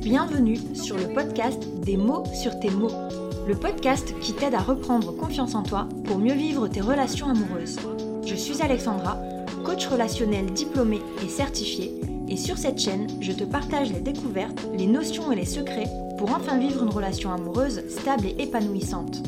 Bienvenue sur le podcast Des mots sur tes mots, le podcast qui t'aide à reprendre confiance en toi pour mieux vivre tes relations amoureuses. Je suis Alexandra, coach relationnel diplômée et certifiée, et sur cette chaîne, je te partage les découvertes, les notions et les secrets pour enfin vivre une relation amoureuse stable et épanouissante.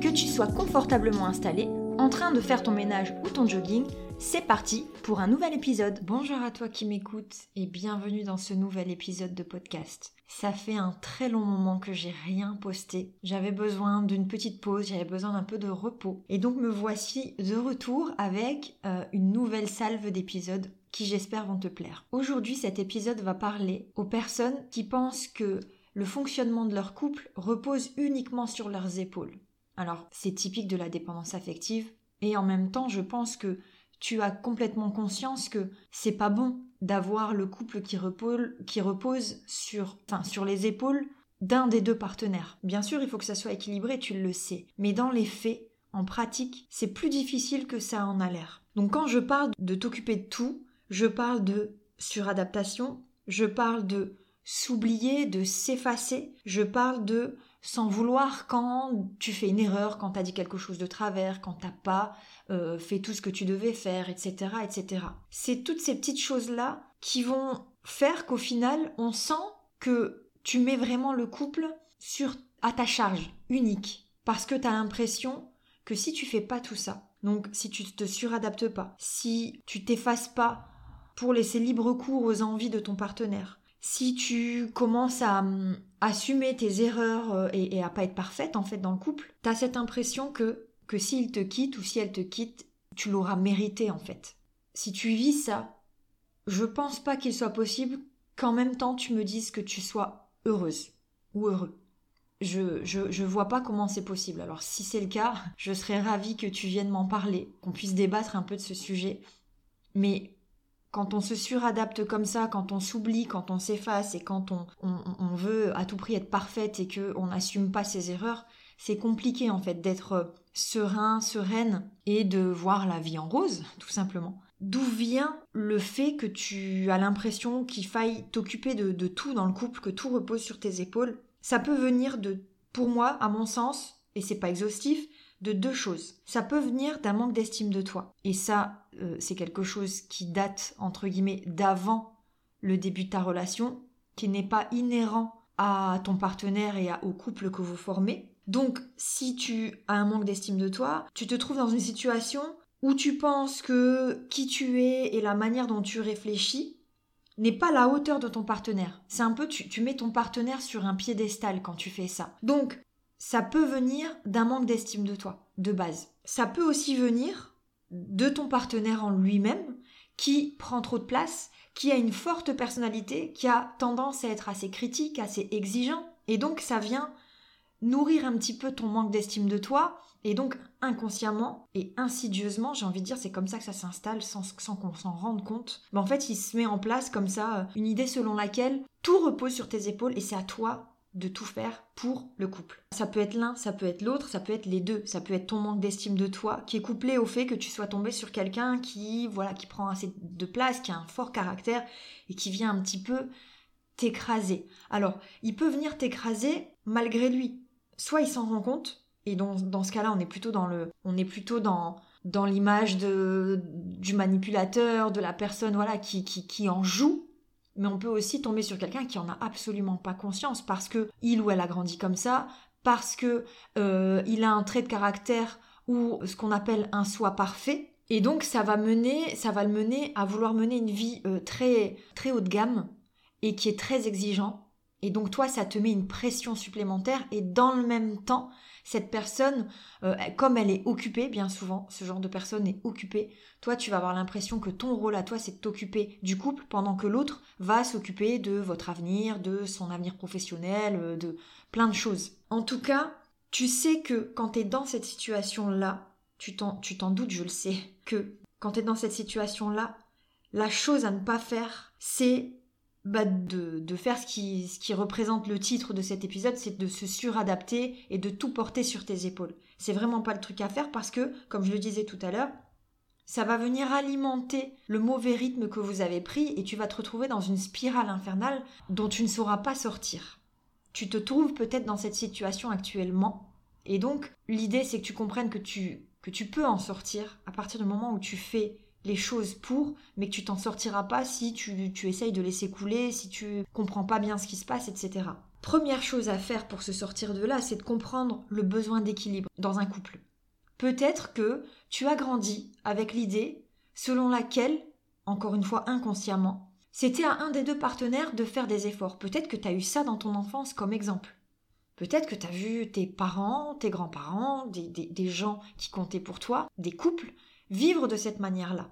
Que tu sois confortablement installé, en train de faire ton ménage ou ton jogging, c'est parti pour un nouvel épisode. Bonjour à toi qui m'écoutes et bienvenue dans ce nouvel épisode de podcast. Ça fait un très long moment que j'ai rien posté. J'avais besoin d'une petite pause, j'avais besoin d'un peu de repos. Et donc me voici de retour avec euh, une nouvelle salve d'épisodes qui j'espère vont te plaire. Aujourd'hui cet épisode va parler aux personnes qui pensent que le fonctionnement de leur couple repose uniquement sur leurs épaules. Alors, c'est typique de la dépendance affective, et en même temps, je pense que tu as complètement conscience que c'est pas bon d'avoir le couple qui repose, sur, sur les épaules d'un des deux partenaires. Bien sûr, il faut que ça soit équilibré, tu le sais. Mais dans les faits, en pratique, c'est plus difficile que ça en a l'air. Donc quand je parle de t'occuper de tout, je parle de suradaptation, je parle de s'oublier, de s'effacer, je parle de sans vouloir quand tu fais une erreur, quand tu as dit quelque chose de travers, quand t'as pas euh, fait tout ce que tu devais faire, etc., etc. C'est toutes ces petites choses-là qui vont faire qu'au final, on sent que tu mets vraiment le couple sur à ta charge unique, parce que tu as l'impression que si tu fais pas tout ça, donc si tu te suradaptes pas, si tu t'effaces pas pour laisser libre cours aux envies de ton partenaire, si tu commences à hum, assumer tes erreurs euh, et, à pas être parfaite en fait dans le couple, t'as cette impression que que s'il te quitte ou si elle te quitte, tu l'auras mérité en fait. Si tu vis ça, je pense pas qu'il soit possible qu'en même temps tu me dises que tu sois heureuse ou heureux. Je, je, je vois pas comment c'est possible. Alors si c'est le cas, je serais ravie que tu viennes m'en parler, qu'on puisse débattre un peu de ce sujet. Mais quand on se suradapte comme ça, quand on s'oublie, quand on s'efface et quand on, on, veut à tout prix être parfaite et qu'on n'assume pas ses erreurs, c'est compliqué en fait d'être serein, sereine et de voir la vie en rose, tout simplement. D'où vient le fait que tu as l'impression qu'il faille t'occuper de, de tout dans le couple, que tout repose sur tes épaules? Ça peut venir de, pour moi, à mon sens, et c'est pas exhaustif, de deux choses. Ça peut venir d'un manque d'estime de toi. Et ça, euh, c'est quelque chose qui date, entre guillemets, d'avant le début de ta relation, qui n'est pas inhérent à ton partenaire et au couple que vous formez. Donc, si tu as un manque d'estime de toi, tu te trouves dans une situation où tu penses que qui tu es et la manière dont tu réfléchis n'est pas la hauteur de ton partenaire. C'est un peu, tu, tu mets ton partenaire sur un piédestal quand tu fais ça. Donc, ça peut venir d'un manque d'estime de toi, de base. Ça peut aussi venir de ton partenaire en lui-même, qui prend trop de place, qui a une forte personnalité, qui a tendance à être assez critique, assez exigeant, et donc ça vient nourrir un petit peu ton manque d'estime de toi, et donc inconsciemment et insidieusement, j'ai envie de dire, c'est comme ça que ça s'installe sans, sans qu'on s'en rende compte. Mais en fait, il se met en place comme ça euh, une idée selon laquelle tout repose sur tes épaules et c'est à toi de tout faire pour le couple. Ça peut être l'un, ça peut être l'autre, ça peut être les deux. Ça peut être ton manque d'estime de toi qui est couplé au fait que tu sois tombé sur quelqu'un qui, voilà, qui prend assez de place, qui a un fort caractère et qui vient un petit peu t'écraser. Alors, il peut venir t'écraser malgré lui. Soit il s'en rend compte, et dans, dans ce cas-là, on est plutôt dans le, on est plutôt dans, dans l'image de, du manipulateur, de la personne, voilà, qui, qui, qui en joue mais on peut aussi tomber sur quelqu'un qui en a absolument pas conscience parce que il ou elle a grandi comme ça, parce que euh, il a un trait de caractère ou ce qu'on appelle un soi parfait, et donc ça va mener, ça va le mener à vouloir mener une vie euh, très très haut de gamme et qui est très exigeant. Et donc toi, ça te met une pression supplémentaire et dans le même temps, cette personne, euh, comme elle est occupée, bien souvent, ce genre de personne est occupée, toi tu vas avoir l'impression que ton rôle à toi c'est de t'occuper du couple pendant que l'autre va s'occuper de votre avenir, de son avenir professionnel, euh, de plein de choses. En tout cas, tu sais que quand tu es dans cette situation-là, tu t'en doutes, je le sais, que quand tu es dans cette situation-là, la chose à ne pas faire, c'est bah, de, faire ce qui, ce qui représente le titre de cet épisode, c'est de se suradapter et de tout porter sur tes épaules. C'est vraiment pas le truc à faire parce que, comme je le disais tout à l'heure, ça va venir alimenter le mauvais rythme que vous avez pris et tu vas te retrouver dans une spirale infernale dont tu ne sauras pas sortir. Tu te trouves peut-être dans cette situation actuellement et donc l'idée c'est que tu comprennes que tu, que tu peux en sortir à partir du moment où tu fais les choses pour, mais que tu t'en sortiras pas si tu, tu essayes de laisser couler, si tu comprends pas bien ce qui se passe, etc. Première chose à faire pour se sortir de là, c'est de comprendre le besoin d'équilibre dans un couple. Peut-être que tu as grandi avec l'idée selon laquelle, encore une fois inconsciemment, c'était à un des deux partenaires de faire des efforts. Peut-être que tu as eu ça dans ton enfance comme exemple. Peut-être que tu as vu tes parents, tes grands-parents, des, des, gens qui comptaient pour toi, des couples, vivre de cette manière-là.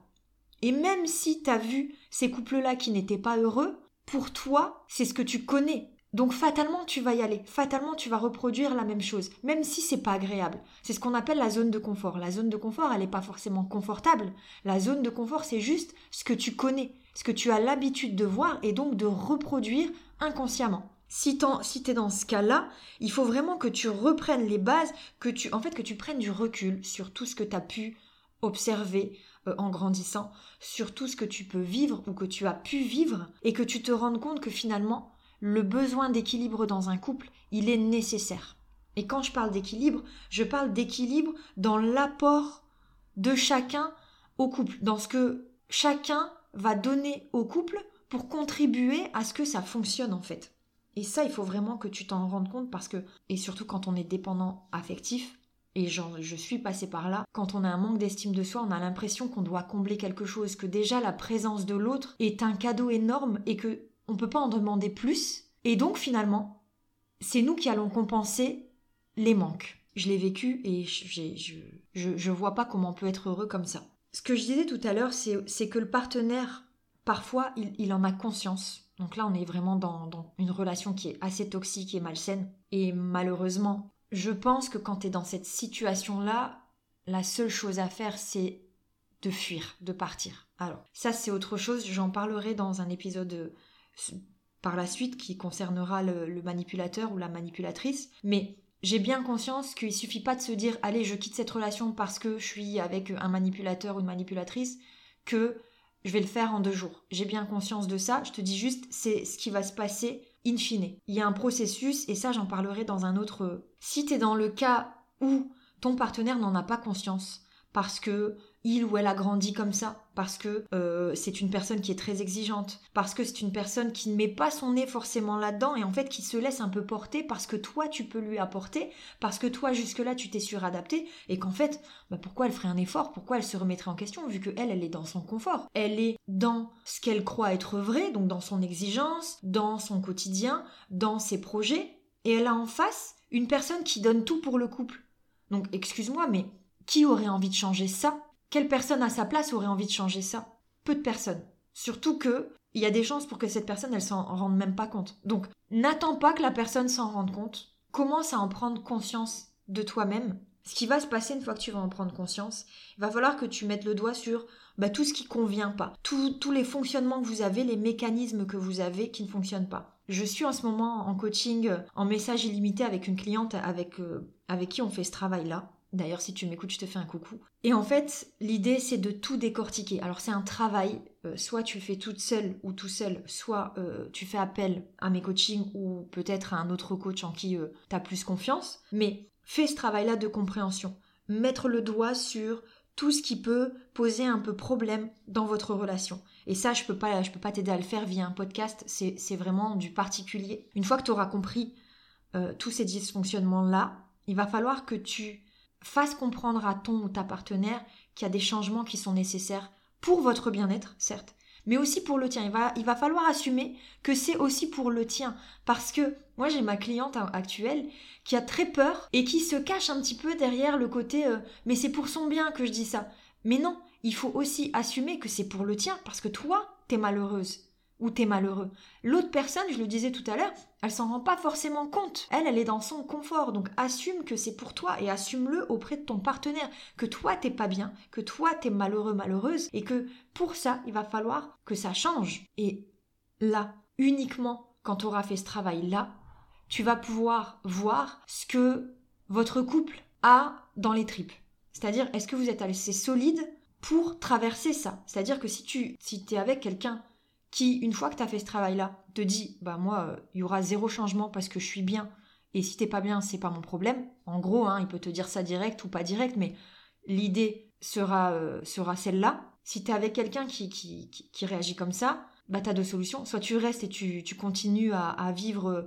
Et même si tu as vu ces couples-là qui n'étaient pas heureux, pour toi, c'est ce que tu connais. Donc fatalement tu vas y aller, fatalement tu vas reproduire la même chose, même si c'est pas agréable. C'est ce qu'on appelle la zone de confort. La zone de confort, elle n'est pas forcément confortable. La zone de confort, c'est juste ce que tu connais, ce que tu as l'habitude de voir et donc de reproduire inconsciemment. Si tu es dans ce cas-là, il faut vraiment que tu reprennes les bases, que tu en fait que tu prennes du recul sur tout ce que tu as pu observer euh, en grandissant, sur tout ce que tu peux vivre ou que tu as pu vivre et que tu te rendes compte que finalement le besoin d'équilibre dans un couple, il est nécessaire. Et quand je parle d'équilibre, je parle d'équilibre dans l'apport de chacun au couple, dans ce que chacun va donner au couple pour contribuer à ce que ça fonctionne en fait. Et ça, il faut vraiment que tu t'en rendes compte parce que, et surtout quand on est dépendant affectif, et je suis passée par là, quand on a un manque d'estime de soi, on a l'impression qu'on doit combler quelque chose, que déjà la présence de l'autre est un cadeau énorme et que on ne peut pas en demander plus. Et donc finalement, c'est nous qui allons compenser les manques. Je l'ai vécu et je, je, vois pas comment on peut être heureux comme ça. Ce que je disais tout à l'heure, c'est que le partenaire, parfois, il, en a conscience. Donc là, on est vraiment dans, dans, une relation qui est assez toxique et malsaine. Et malheureusement, je pense que quand tu es dans cette situation-là, la seule chose à faire, c'est de fuir, de partir. Alors, ça, c'est autre chose. J'en parlerai dans un épisode par la suite qui concernera le, manipulateur ou la manipulatrice. Mais j'ai bien conscience qu'il suffit pas de se dire allez je quitte cette relation parce que je suis avec un manipulateur ou une manipulatrice que je vais le faire en deux jours. J'ai bien conscience de ça. Je te dis juste c'est ce qui va se passer in fine. Il y a un processus et ça j'en parlerai dans un autre. Si tu es dans le cas où ton partenaire n'en a pas conscience parce que il ou elle a grandi comme ça, parce que euh, c'est une personne qui est très exigeante, parce que c'est une personne qui ne met pas son nez forcément là-dedans et en fait qui se laisse un peu porter parce que toi tu peux lui apporter, parce que toi jusque-là tu t'es suradapté et qu'en fait bah, pourquoi elle ferait un effort, pourquoi elle se remettrait en question vu que elle elle est dans son confort, elle est dans ce qu'elle croit être vrai, donc dans son exigence, dans son quotidien, dans ses projets et elle a en face une personne qui donne tout pour le couple. Donc excuse-moi mais qui aurait envie de changer ça quelle personne à sa place aurait envie de changer ça? Peu de personnes. Surtout que il y a des chances pour que cette personne elle s'en rende même pas compte. Donc n'attends pas que la personne s'en rende compte. Commence à en prendre conscience de toi-même. Ce qui va se passer une fois que tu vas en prendre conscience, il va falloir que tu mettes le doigt sur bah, tout ce qui convient pas, tous les fonctionnements que vous avez, les mécanismes que vous avez qui ne fonctionnent pas. Je suis en ce moment en coaching, en message illimité avec une cliente avec, euh, avec qui on fait ce travail-là. D'ailleurs, si tu m'écoutes, je te fais un coucou. Et en fait, l'idée, c'est de tout décortiquer. Alors, c'est un travail. Euh, soit tu fais toute seule ou tout seul, soit euh, tu fais appel à mes coachings ou peut-être à un autre coach en qui euh, tu as plus confiance. Mais fais ce travail-là de compréhension. Mettre le doigt sur tout ce qui peut poser un peu problème dans votre relation. Et ça, je peux pas, peux pas t'aider à le faire via un podcast. C'est vraiment du particulier. Une fois que tu auras compris tous ces dysfonctionnements-là, il va falloir que tu fasse comprendre à ton ou ta partenaire qu'il y a des changements qui sont nécessaires pour votre bien-être, certes, mais aussi pour le tien. Il va, il va falloir assumer que c'est aussi pour le tien. Parce que moi, j'ai ma cliente actuelle qui a très peur et qui se cache un petit peu derrière le côté euh, mais c'est pour son bien que je dis ça. Mais non, il faut aussi assumer que c'est pour le tien parce que toi, t'es malheureuse ou t'es malheureux. L'autre personne, je le disais tout à l'heure, elle s'en rend pas forcément compte. Elle, elle est dans son confort. Donc assume que c'est pour toi et assume-le auprès de ton partenaire. Que toi, t'es pas bien, que toi, t'es malheureux, malheureuse et que pour ça, il va falloir que ça change. Et là, uniquement quand tu auras fait ce travail-là, tu vas pouvoir voir ce que votre couple a dans les tripes. C'est-à-dire, est-ce que vous êtes assez solide pour traverser ça? C'est-à-dire que si tu si es avec quelqu'un qui, une fois que tu as fait ce travail-là, te dit bah moi, euh, il y aura zéro changement parce que je suis bien, et si t'es pas bien, c'est pas mon problème. En gros, hein, il peut te dire ça direct ou pas direct, mais l'idée sera, euh, sera celle-là. Si t'es avec quelqu'un qui, qui, qui, réagit comme ça, bah t'as deux solutions. Soit tu restes et tu, tu continues à, à vivre euh,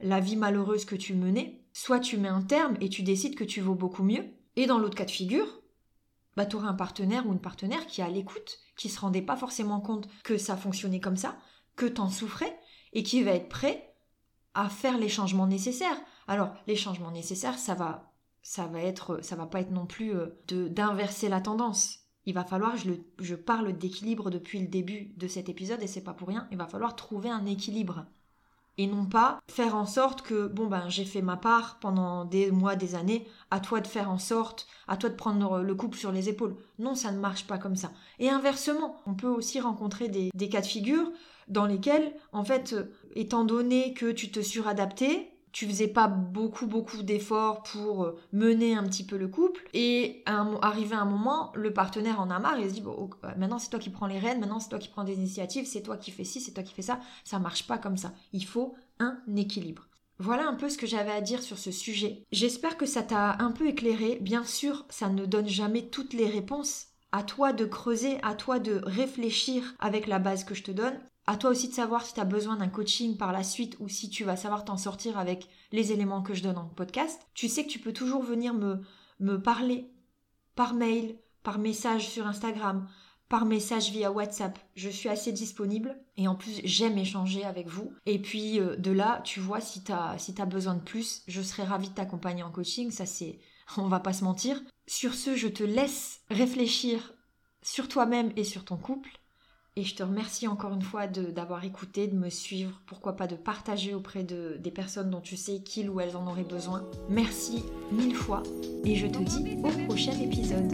la vie malheureuse que tu menais, soit tu mets un terme et tu décides que tu vaux beaucoup mieux. Et dans l'autre cas de figure, bah t'auras un partenaire ou une partenaire qui est à l'écoute, qui se rendait pas forcément compte que ça fonctionnait comme ça, que t'en souffrais, et qui va être prêt à faire les changements nécessaires. Alors, les changements nécessaires, ça va, ça va être, ça va pas être non plus euh, de d'inverser la tendance. Il va falloir, je, je parle d'équilibre depuis le début de cet épisode et c'est pas pour rien. Il va falloir trouver un équilibre et non pas faire en sorte que bon ben j'ai fait ma part pendant des mois, des années, à toi de faire en sorte, à toi de prendre le couple sur les épaules. Non, ça ne marche pas comme ça. Et inversement, on peut aussi rencontrer des, des cas de figure dans lesquels, en fait, étant donné que tu te suradaptais, tu faisais pas beaucoup beaucoup d'efforts pour euh, mener un petit peu le couple. Et arrivé un moment le partenaire en a marre et se dit bah, maintenant c'est toi qui prends les rênes maintenant c'est toi qui prends des initiatives c'est toi qui fais ci c'est toi qui fais ça. Ça marche pas comme ça. Il faut un équilibre. Voilà un peu ce que j'avais à dire sur ce sujet. J'espère que ça t'a un peu éclairé. Bien sûr ça ne donne jamais toutes les réponses. À toi de creuser, à toi de réfléchir avec la base que je te donne. À toi aussi de savoir si tu as besoin d'un coaching par la suite ou si tu vas savoir t'en sortir avec les éléments que je donne en podcast. Tu sais que tu peux toujours venir me, me parler par mail, par message sur Instagram, par message via WhatsApp. Je suis assez disponible et en plus j'aime échanger avec vous. Et puis euh, de là, tu vois, si tu as, si as besoin de plus, je serai ravie de t'accompagner en coaching. Ça c'est, on va pas se mentir. Sur ce, je te laisse réfléchir sur toi-même et sur ton couple. Et je te remercie encore une fois d'avoir écouté, de me suivre, pourquoi pas de partager auprès de, des personnes dont tu sais qu'ils ou elles en auraient besoin. Merci mille fois et je te dis au prochain épisode.